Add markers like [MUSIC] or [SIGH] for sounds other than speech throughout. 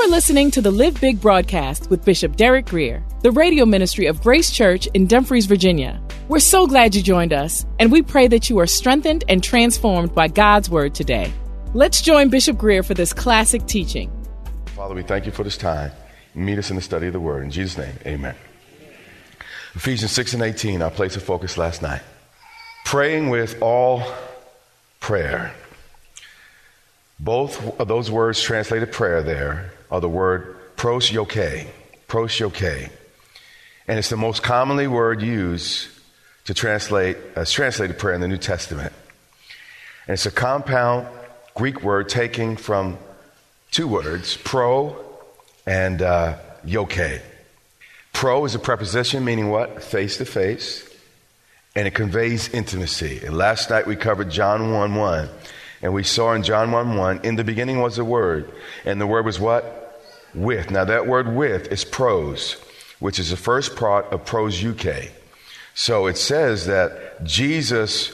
are listening to the Live Big broadcast with Bishop Derek Grier, the radio ministry of Grace Church in Dumfries, Virginia. We're so glad you joined us, and we pray that you are strengthened and transformed by God's word today. Let's join Bishop Grier for this classic teaching. Father, we thank you for this time. Meet us in the study of the word. In Jesus' name, amen. Ephesians 6 and 18, our place of focus last night. Praying with all prayer. Both of those words translated prayer there are the word proseuche. Proseuche. And it's the most commonly word used to translate, as translated prayer in the New Testament. And it's a compound Greek word taking from two words, pro and uh, yoke. Pro is a preposition meaning what? Face to face. And it conveys intimacy. And last night we covered John 1 1. And we saw in John 1 1, in the beginning was a word. And the word was what? With. Now that word with is prose, which is the first part of proseuche. So it says that Jesus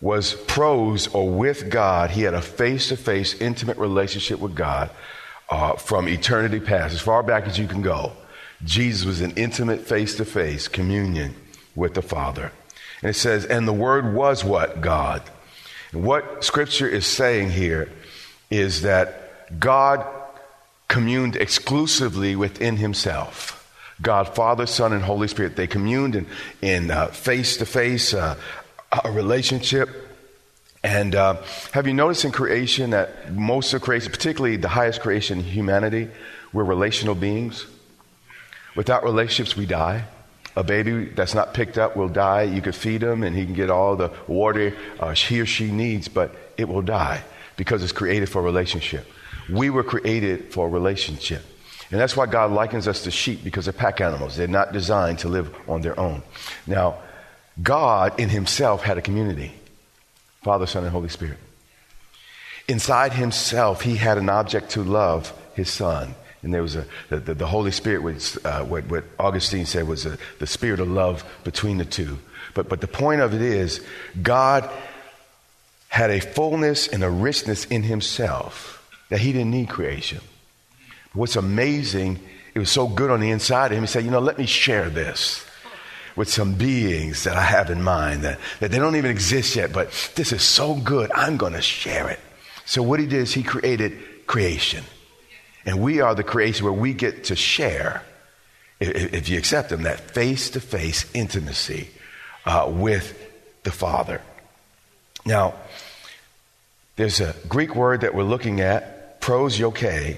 was prose or with God. He had a face to face, intimate relationship with God uh, from eternity past, as far back as you can go. Jesus was in intimate face to face communion with the Father. And it says, and the Word was what? God. What Scripture is saying here is that God communed exclusively within Himself. God, Father, Son, and Holy Spirit, they communed in face to face relationship. And uh, have you noticed in creation that most of creation, particularly the highest creation, humanity, we're relational beings? Without relationships, we die. A baby that's not picked up will die. You could feed him and he can get all the water uh, he or she needs, but it will die because it's created for a relationship. We were created for a relationship. And that's why God likens us to sheep because they're pack animals. They're not designed to live on their own. Now, God in himself had a community Father, Son, and Holy Spirit. Inside himself, he had an object to love, his Son. And there was a, the, the, Holy Spirit, was, uh, what, what Augustine said was a, the spirit of love between the two. But, but the point of it is, God had a fullness and a richness in himself that he didn't need creation. What's amazing, it was so good on the inside of him, he said, You know, let me share this with some beings that I have in mind that, that they don't even exist yet, but this is so good, I'm going to share it. So, what he did is he created creation. And we are the creation where we get to share, if, you accept him, that face to face intimacy uh, with the Father. Now, there's a Greek word that we're looking at, proseuche,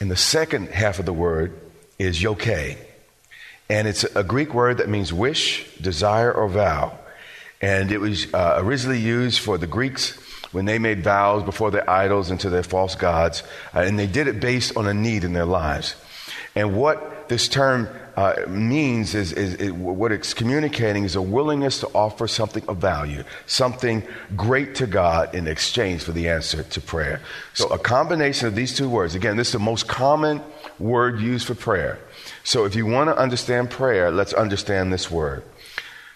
and the second half of the word is yoke. And it's a Greek word that means wish, desire, or vow. And it was uh, originally used for the Greeks when they made vows before their idols and to their false gods. Uh, and they did it based on a need in their lives. And what this term uh, means is, is, what it's communicating is a willingness to offer something of value, something great to God in exchange for the answer to prayer. So, a combination of these two words, again, this is the most common word used for prayer. So, if you want to understand prayer, let's understand this word.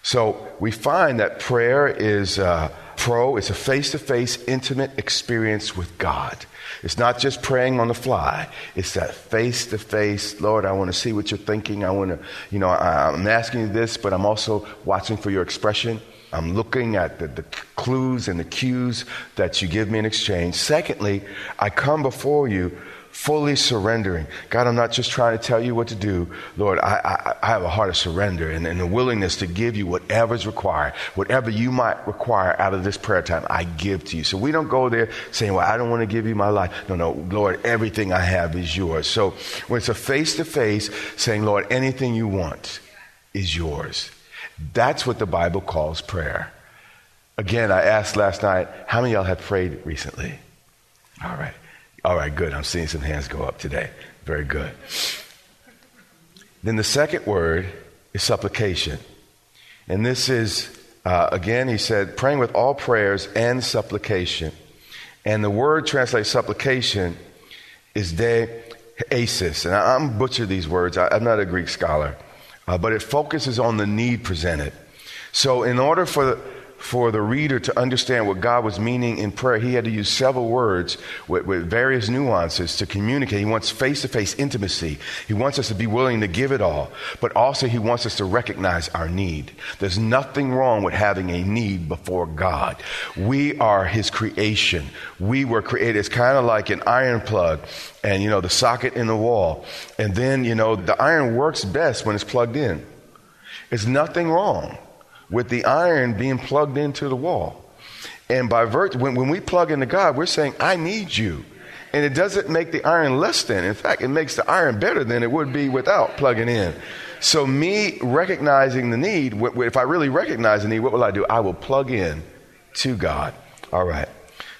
So, we find that prayer is uh, pro, it's a face to face, intimate experience with God. It's not just praying on the fly. It's that face to face, Lord, I want to see what you're thinking. I want to, you know, I, am asking you this, but I'm also watching for your expression. I'm looking at the, the clues and the cues that you give me in exchange. Secondly, I come before you fully surrendering. God, I'm not just trying to tell you what to do. Lord, I, I, I have a heart of surrender and, and a willingness to give you whatever's required. Whatever you might require out of this prayer time, I give to you. So we don't go there saying, well, I don't want to give you my life. No, no, Lord, everything I have is yours. So when it's a face to face saying, Lord, anything you want is yours. That's what the Bible calls prayer. Again, I asked last night, how many y'all have prayed recently? All right. All right, good. I'm seeing some hands go up today. Very good. Then the second word is supplication. And this is, uh, again, he said, praying with all prayers and supplication. And the word translates supplication is de asis. And I, am butcher these words. I, am not a Greek scholar. Uh, but it focuses on the need presented. So in order for the, for the reader to understand what God was meaning in prayer, he had to use several words with, with various nuances to communicate. He wants face to face intimacy. He wants us to be willing to give it all, but also he wants us to recognize our need. There's nothing wrong with having a need before God. We are his creation. We were created. It's kind of like an iron plug and, you know, the socket in the wall. And then, you know, the iron works best when it's plugged in. There's nothing wrong with the iron being plugged into the wall. And by virtue, when, when we plug into God, we're saying, I need you. And it doesn't make the iron less than. In fact, it makes the iron better than it would be without plugging in. So, me recognizing the need, if I really recognize the need, what will I do? I will plug in to God. All right.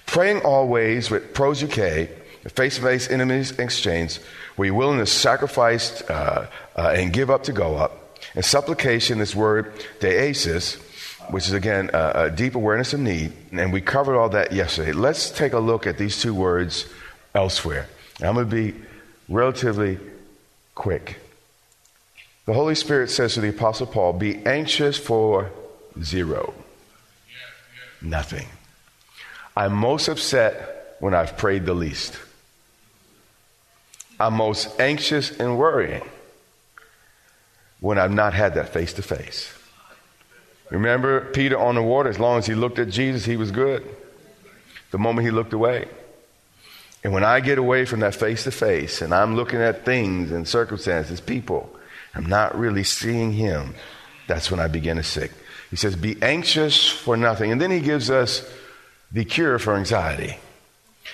Praying always with proseuche, face to face enemies exchange, where you're willing to sacrifice uh, uh, and give up to go up. And supplication, this word, deesis, which is again a, a deep awareness of need. And we covered all that yesterday. Let's take a look at these two words elsewhere. I'm going to be relatively quick. The Holy Spirit says to the Apostle Paul, Be anxious for zero. Nothing. I'm most upset when I've prayed the least. I'm most anxious and worrying when I've not had that face to face. Remember Peter on the water, as long as he looked at Jesus, he was good. The moment he looked away. And when I get away from that face to face and I'm looking at things and circumstances, people, I'm not really seeing him, that's when I begin to sick. He says, Be anxious for nothing. And then he gives us the cure for anxiety.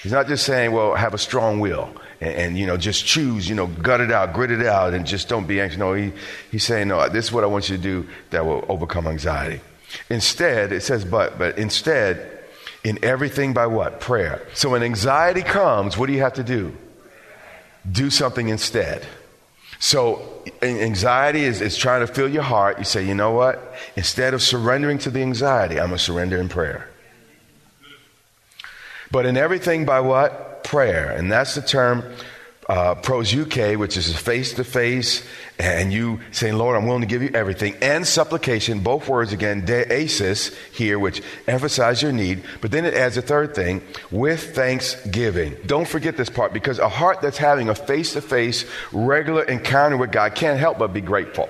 He's not just saying, Well, have a strong will and, and, you know, just choose, you know, gut it out, grit it out, and just don't be anxious. No, he, he's saying, no, this is what I want you to do that will overcome anxiety. Instead, it says, but, but instead, in everything by what? Prayer. So when anxiety comes, what do you have to do? Do something instead. So anxiety is, is trying to fill your heart. You say, you know what? Instead of surrendering to the anxiety, I'm going to surrender in prayer. But in everything by what? prayer. And that's the term uh, proseuche, which is face to face, and you saying, Lord, I'm willing to give you everything, and supplication, both words again, deesis here, which emphasize your need. But then it adds a third thing, with thanksgiving. Don't forget this part, because a heart that's having a face to face, regular encounter with God can't help but be grateful.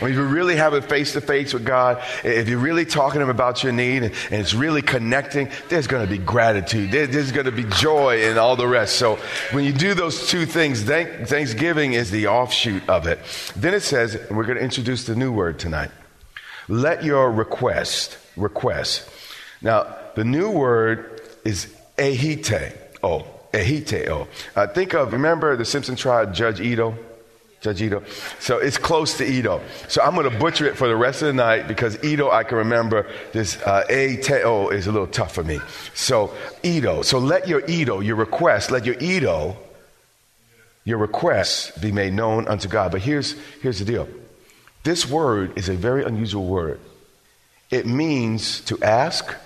I mean, if you really have a face to face with God, if you're really talking to Him about your need and, and it's really connecting, there's going to be gratitude. There, there's going to be joy and all the rest. So when you do those two things, thank, Thanksgiving is the offshoot of it. Then it says, and we're going to introduce the new word tonight. Let your request, request. Now, the new word is ehite. Oh, ehite. Oh. Uh, think of, remember the Simpson trial, Judge Ito? Judge Ito. So it's close to Ito. So I'm going to butcher it for the rest of the night because Ito, I can remember this uh, A Teo is a little tough for me. So Ito. So let your Ito, your request, let your Ito, your requests be made known unto God. But here's, here's the deal. This word is a very unusual word. It means to ask.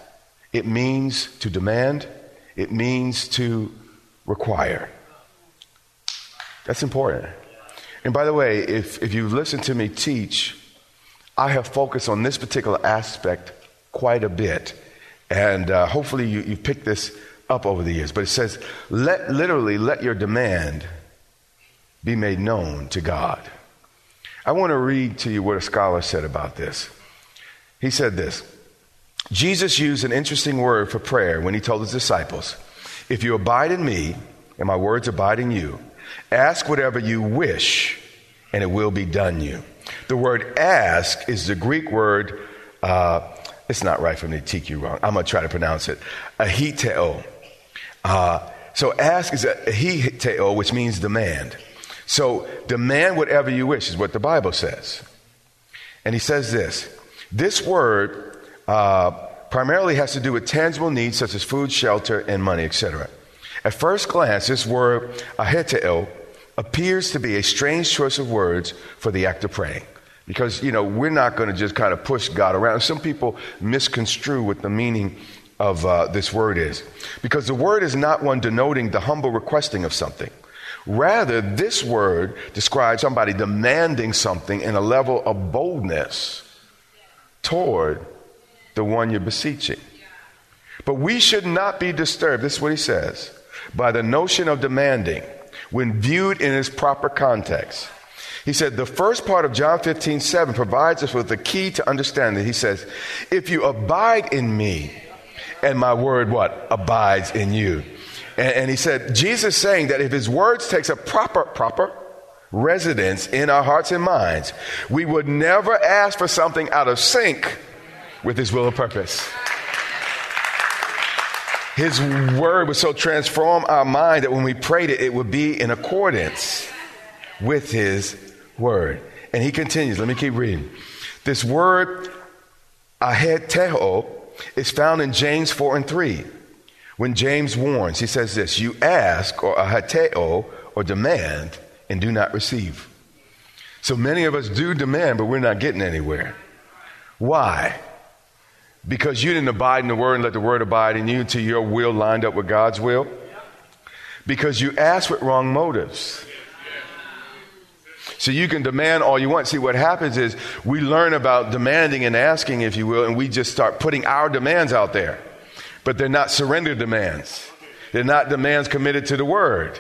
It means to demand. It means to require. That's important. And by the way, if, if you've listened to me teach, I have focused on this particular aspect quite a bit. And uh, hopefully you, you've picked this up over the years. But it says, let, literally, let your demand be made known to God. I want to read to you what a scholar said about this. He said this Jesus used an interesting word for prayer when he told his disciples, If you abide in me and my words abide in you, ask whatever you wish and it will be done you. The word ask is the Greek word, uh, it's not right for me to teach you wrong. I'm going to try to pronounce it. Aiteo. Uh, so ask is aiteo, which means demand. So demand whatever you wish is what the Bible says. And he says this this word uh, primarily has to do with tangible needs such as food, shelter, and money, etc. At first glance, this word aiteo appears to be a strange choice of words for the act of praying. Because, you know, we're not going to just kind of push God around. Some people misconstrue what the meaning of uh, this word is. Because the word is not one denoting the humble requesting of something. Rather, this word describes somebody demanding something in a level of boldness toward the one you're beseeching. But we should not be disturbed, this is what he says, by the notion of demanding when viewed in its proper context. He said, the first part of John 15, 7 provides us with the key to understanding. That he says, if you abide in me, and my word what? Abides in you. And, and he said, Jesus saying that if his words takes a proper, proper residence in our hearts and minds, we would never ask for something out of sync with his will and purpose. His word would so transform our mind that when we prayed it, it would be in accordance with his word. And he continues, let me keep reading. This word, aiteo, is found in James 4 and 3. When James warns, he says this You ask, or aiteo, or demand, and do not receive. So many of us do demand, but we're not getting anywhere. Why? Because you didn't abide in the word and let the word abide in you until your will lined up with God's will? Because you ask with wrong motives. So you can demand all you want. See, what happens is we learn about demanding and asking, if you will, and we just start putting our demands out there. But they're not surrender demands. They're not demands committed to the word.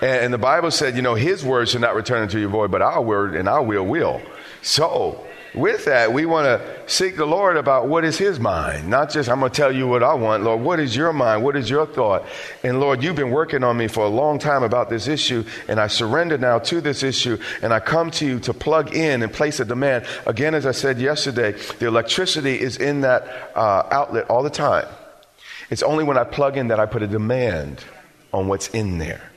And, and the Bible said, you know, his word should not return unto your void, but our word and our will will. So with that, we want to seek the Lord about what is His mind. Not just, I'm going to tell you what I want. Lord, what is your mind? What is your thought? And Lord, you've been working on me for a long time about this issue, and I surrender now to this issue, and I come to you to plug in and place a demand. Again, as I said yesterday, the electricity is in that uh, outlet all the time. It's only when I plug in that I put a demand on what's in there.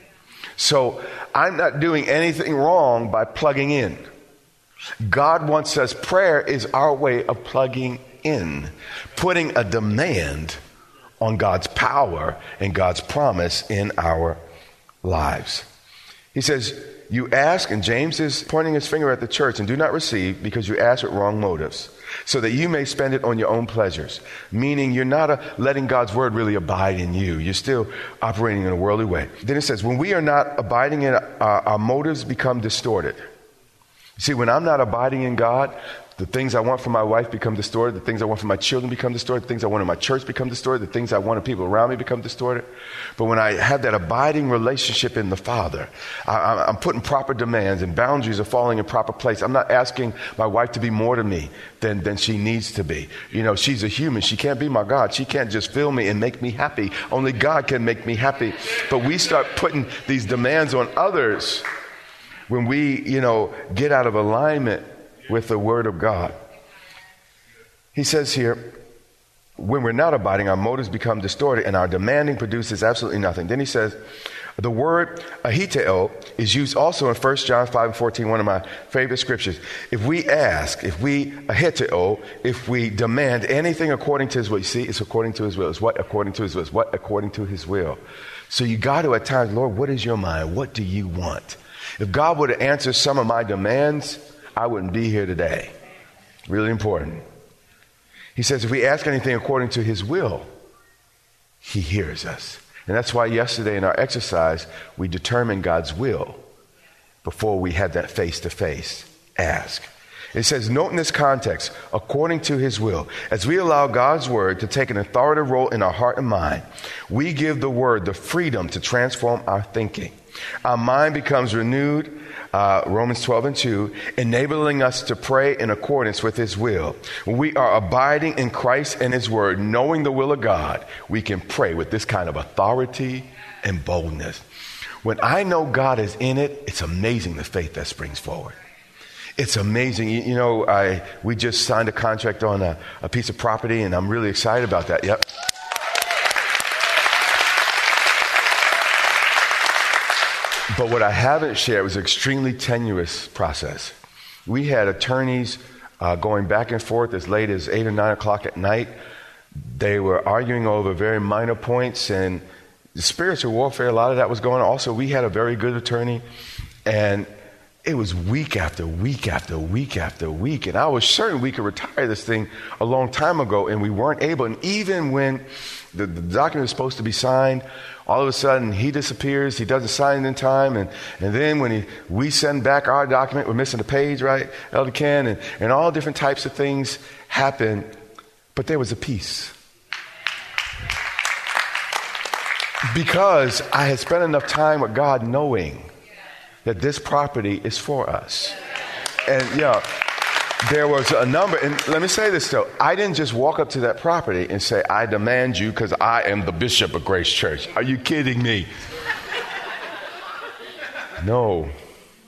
So I'm not doing anything wrong by plugging in. God wants us, prayer is our way of plugging in, putting a demand on God's power and God's promise in our lives. He says, You ask, and James is pointing his finger at the church, and do not receive because you ask with wrong motives, so that you may spend it on your own pleasures. Meaning, you're not a, letting God's word really abide in you. You're still operating in a worldly way. Then it says, When we are not abiding in, our, our motives become distorted. See, when I'm not abiding in God, the things I want for my wife become distorted. The things I want for my children become distorted. The things I want in my church become distorted. The things I want in people around me become distorted. But when I have that abiding relationship in the Father, I, am putting proper demands and boundaries are falling in proper place. I'm not asking my wife to be more to me than, than she needs to be. You know, she's a human. She can't be my God. She can't just fill me and make me happy. Only God can make me happy. But we start putting these demands on others when we, you know, get out of alignment with the Word of God. He says here, when we're not abiding, our motives become distorted and our demanding produces absolutely nothing. Then he says, the word aiteo is used also in 1 John 5 and 14, one of my favorite scriptures. If we ask, if we aiteo, if we demand anything according to his will, you see, it's according to his will. It's what according to his will. It's what according to his will. So you got to at times, Lord, what is your mind? What do you want? If God would have answered some of my demands, I wouldn't be here today. Really important. He says, if we ask anything according to his will, he hears us. And that's why yesterday in our exercise, we determined God's will before we had that face to face ask. It says, note in this context, according to his will, as we allow God's word to take an authoritative role in our heart and mind, we give the word the freedom to transform our thinking. Our mind becomes renewed, uh, Romans 12 and 2, enabling us to pray in accordance with His will. When we are abiding in Christ and His Word, knowing the will of God, we can pray with this kind of authority and boldness. When I know God is in it, it's amazing the faith that springs forward. It's amazing. You, you know, I, we just signed a contract on a, a piece of property, and I'm really excited about that. Yep. But what I haven't shared was an extremely tenuous process. We had attorneys uh, going back and forth as late as 8 or 9 o'clock at night. They were arguing over very minor points and the spiritual warfare, a lot of that was going on. Also, we had a very good attorney, and it was week after week after week after week. And I was certain we could retire this thing a long time ago, and we weren't able. And even when the, the document is supposed to be signed, all of a sudden he disappears. He doesn't sign it in time. And, and then when he, we send back our document, we're missing a page, right, Elder Ken? And, and all different types of things happen. But there was a peace. Because I had spent enough time with God knowing that this property is for us. And, know, there was a number, and let me say this though. I didn't just walk up to that property and say, I demand you because I am the bishop of Grace Church. Are you kidding me? no.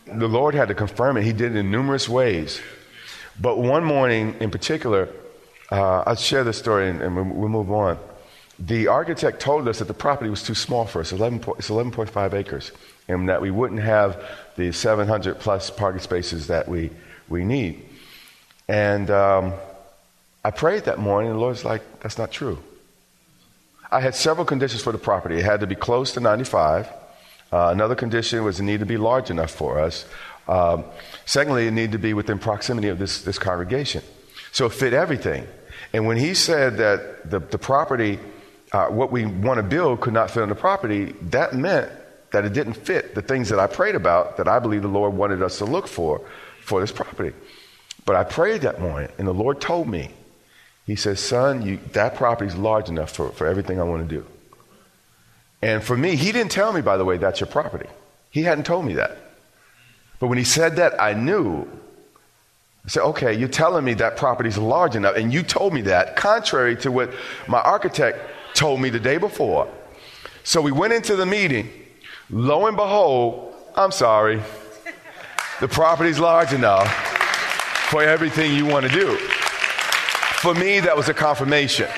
The Lord had to confirm it. He did it in numerous ways. But one morning in particular, uh, I'll share this story and, and we'll move on. The architect told us that the property was too small for us. 11 it's 11.5 acres, and that we wouldn't have the 700 plus parking spaces that we, we need. And um, I prayed that morning, and the Lord's like, that's not true. I had several conditions for the property. It had to be close to 95. Uh, another condition was it needed to be large enough for us. Um, secondly, it needed to be within proximity of this, this congregation. So it fit everything. And when he said that the, the property uh, what we want to build could not fit on the property, that meant that it didn't fit the things that I prayed about that I believe the Lord wanted us to look for for this property. But I prayed that morning, and the Lord told me, He says, Son, you, that property is large enough for, for everything I want to do. And for me, He didn't tell me, by the way, that's your property. He hadn't told me that. But when He said that, I knew. I said, okay, you're telling me that property is large enough, and you told me that, contrary to what my architect told me the day before. So we went into the meeting. Lo and behold, I'm sorry, the property's large enough for everything you want to do. For me, that was a confirmation.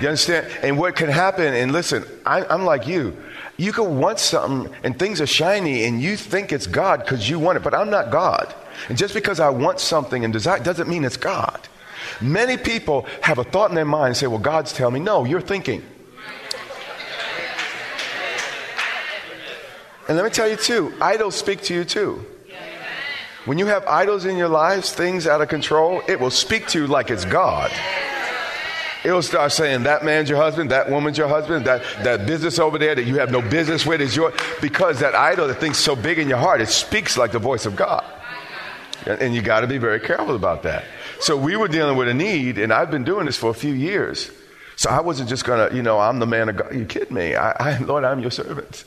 You understand? And what can happen, and listen, I, am like you. You can want something and things are shiny and you think it's God because you want it, but I'm not God. And just because I want something and desire doesn't mean it's God. Many people have a thought in their mind and say, Well, God's telling me. No, you're thinking. And let me tell you too, idols speak to you too. When you have idols in your lives, things out of control, it will speak to you like it's God. It will start saying that man's your husband, that woman's your husband, that, that business over there that you have no business with is yours. Because that idol that thinks so big in your heart, it speaks like the voice of God. And, and you got to be very careful about that. So we were dealing with a need, and I've been doing this for a few years. So I wasn't just going to, you know, I'm the man of God. You kidding me? I, I, Lord, I'm your servant.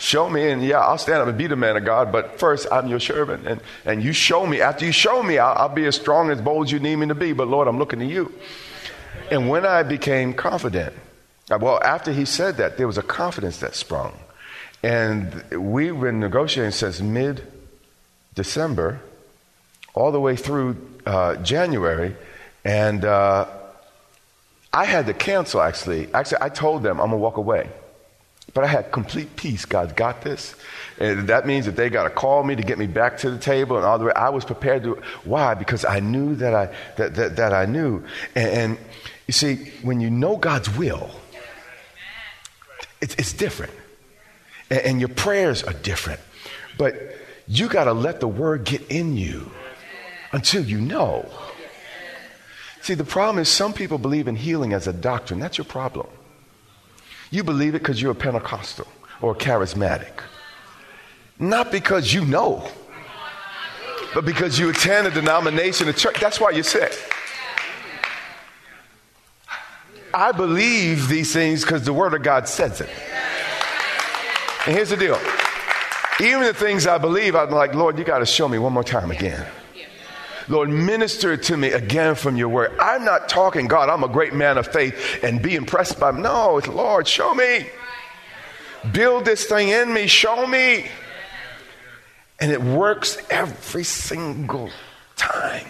Show me, and yeah, I'll stand up and be the man of God, but first, I'm your servant. And, and you show me. After you show me, I'll, I'll be as strong, as bold as you need me to be. But Lord, I'm looking to you. And when I became confident, uh, well, after he said that, there was a confidence that sprung. And we've been negotiating since mid December all the way through uh, January, and uh, I had to cancel actually. Actually, I told them I'm gonna walk away. But I had complete peace. God's got this. And that means that they got to call me to get me back to the table and all the way. I was prepared to. Why? Because I knew that I, that, that, that I knew. And, and, you see, when you know God's will, it's, it's different. And, and your prayers are different. But you got to let the word get in you until you know. See, the problem is some people believe in healing as a doctrine. That's your problem. You believe it because you're a Pentecostal or charismatic. Not because you know, but because you attend a denomination, a church. That's why you're sick. I believe these things because the Word of God says it. And here's the deal Even the things I believe, I'm like, Lord, you got to show me one more time again. Lord, minister to me again from your word. I'm not talking, God, I'm a great man of faith and be impressed by me. No, it's Lord, show me. Build this thing in me, show me. And it works every single time.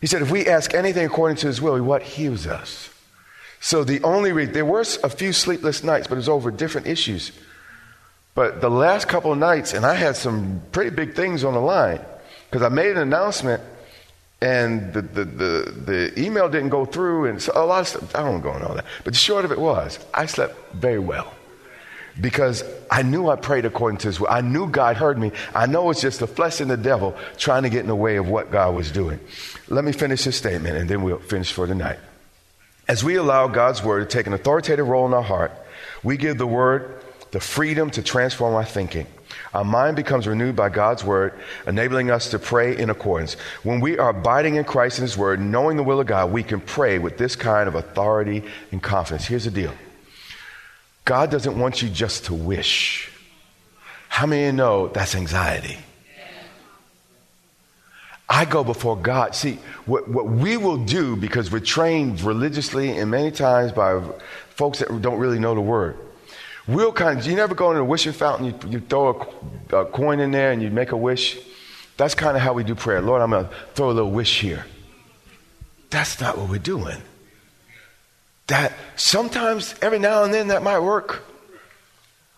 He said, if we ask anything according to his will, what heals us. So the only reason, there were a few sleepless nights, but it was over different issues. But the last couple of nights, and I had some pretty big things on the line, because I made an announcement and the, the, the, the, email didn't go through, and so a lot of stuff. I don't go into all that. But the short of it was, I slept very well because I knew I prayed according to His will. I knew God heard me. I know it's just the flesh and the devil trying to get in the way of what God was doing. Let me finish this statement, and then we'll finish for tonight. As we allow God's word to take an authoritative role in our heart, we give the word the freedom to transform our thinking. Our mind becomes renewed by God's word, enabling us to pray in accordance. When we are abiding in Christ and his word, knowing the will of God, we can pray with this kind of authority and confidence. Here's the deal God doesn't want you just to wish. How many know that's anxiety? I go before God. See, what, what we will do, because we're trained religiously and many times by folks that don't really know the word, we'll kind of, you never go into a wishing fountain, you, you throw a, a coin in there and you make a wish. That's kind of how we do prayer. Lord, I'm going to throw a little wish here. That's not what we're doing. That sometimes, every now and then, that might work.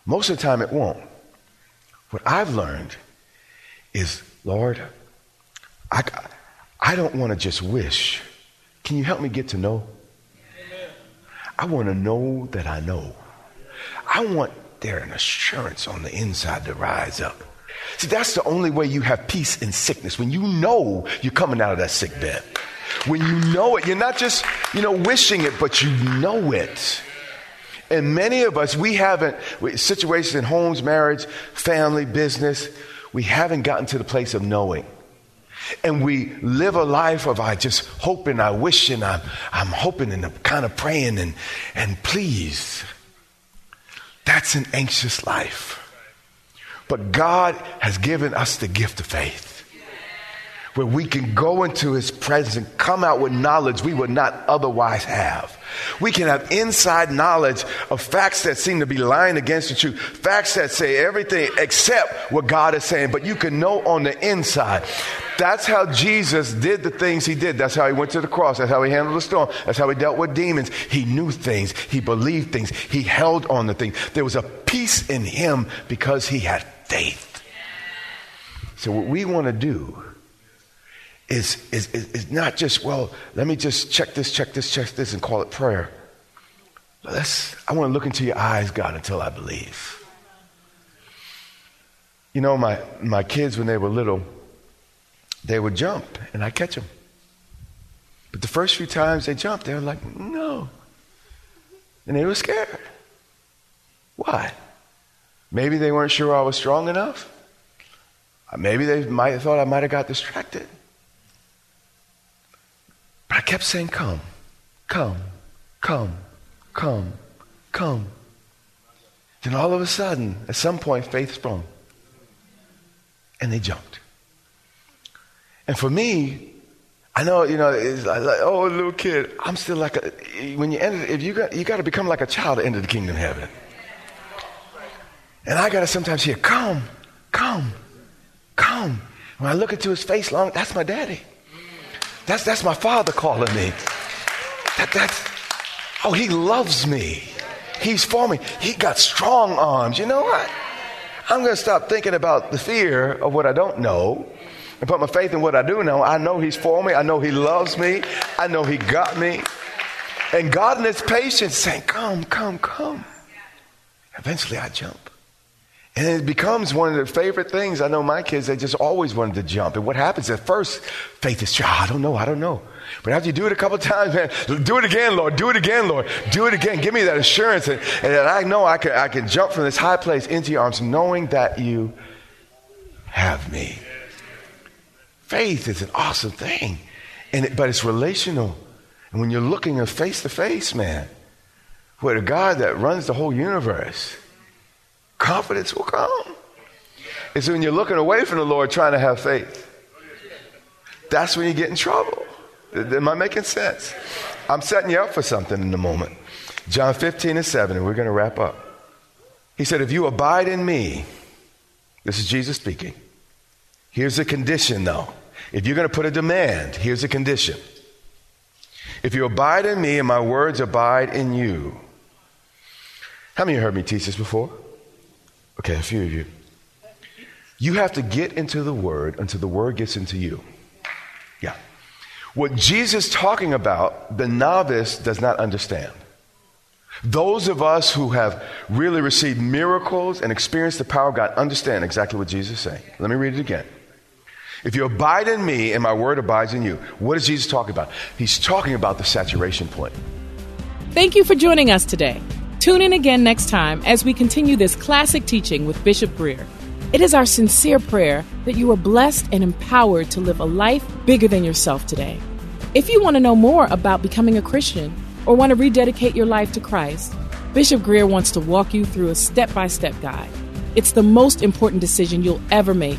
Most of the time, it won't. What I've learned is, Lord, I, I don't want to just wish. Can you help me get to know? I want to know that I know. I want there an assurance on the inside to rise up. See, that's the only way you have peace in sickness. When you know you're coming out of that sick bed. When you know it, you're not just, you know, wishing it, but you know it. And many of us, we haven't, situations in homes, marriage, family, business, we haven't gotten to the place of knowing. And we live a life of I just hoping, I wishing, I'm, I'm hoping and I'm kind of praying and, and please. That's an anxious life. But God has given us the gift of faith where we can go into his presence and come out with knowledge we would not otherwise have. We can have inside knowledge of facts that seem to be lying against the truth, facts that say everything except what God is saying, but you can know on the inside. That's how Jesus did the things he did. That's how he went to the cross. That's how he handled the storm. That's how he dealt with demons. He knew things. He believed things. He held on to things. There was a peace in him because he had faith. So, what we want to do is, is, is, not just, well, let me just check this, check this, check this, and call it prayer. Let's, I want to look into your eyes, God, until I believe. You know, my, my kids, when they were little, they would jump, and I catch them. But the first few times they jumped, they were like, no. And they were scared. Why? Maybe they weren't sure I was strong enough. Uh, maybe they might have thought I might have got distracted. But I kept saying, Come, come, come, come, come. Then all of a sudden, at some point, faith sprung. And they jumped. And for me, I know, you know, it's like, oh, little kid. I'm still like a, when you enter, if you got, you got to become like a child to enter the kingdom of heaven. And I got to sometimes hear, come, come, come. When I look into his face long, that's my daddy. That's, that's my father calling me. That, that's, oh, he loves me. He's for me. He got strong arms. You know what? I'm going to stop thinking about the fear of what I don't know and put my faith in what I do now, I know He's for me. I know He loves me. I know He got me. And God in His patience saying, Come, come, come. Eventually I jump. And it becomes one of the favorite things. I know my kids, they just always wanted to jump. And what happens at first, faith is, oh, I don't know, I don't know. But after you do it a couple [LAUGHS] times, man, do it again, Lord, do it again, Lord, do it again. Give me that assurance and, and that I know I can, I can jump from this high place into your arms knowing that you have me. Faith is an awesome thing, and it, but it's relational. And when you're looking face to face, man, with a God that runs the whole universe, confidence will come. It's when you're looking away from the Lord trying to have faith. That's when you get in trouble. Am I making sense? I'm setting you up for something in a moment. John 15 and 7, and we're going to wrap up. He said, If you abide in me, this is Jesus speaking. Here's the condition, though. If you're going to put a demand, here's the condition. If you abide in me and my words abide in you. How many heard me teach this before? Okay, a few of you. You have to get into the word until the word gets into you. Yeah. What Jesus is talking about, the novice does not understand. Those of us who have really received miracles and experienced the power of God understand exactly what Jesus is saying. Let me read it again. If you abide in me and my word abides in you, what is Jesus talking about? He's talking about the saturation point. Thank you for joining us today. Tune in again next time as we continue this classic teaching with Bishop Grier. It is our sincere prayer that you are blessed and empowered to live a life bigger than yourself today. If you want to know more about becoming a Christian or want to rededicate your life to Christ, Bishop Grier wants to walk you through a step by step guide. It's the most important decision you'll ever make.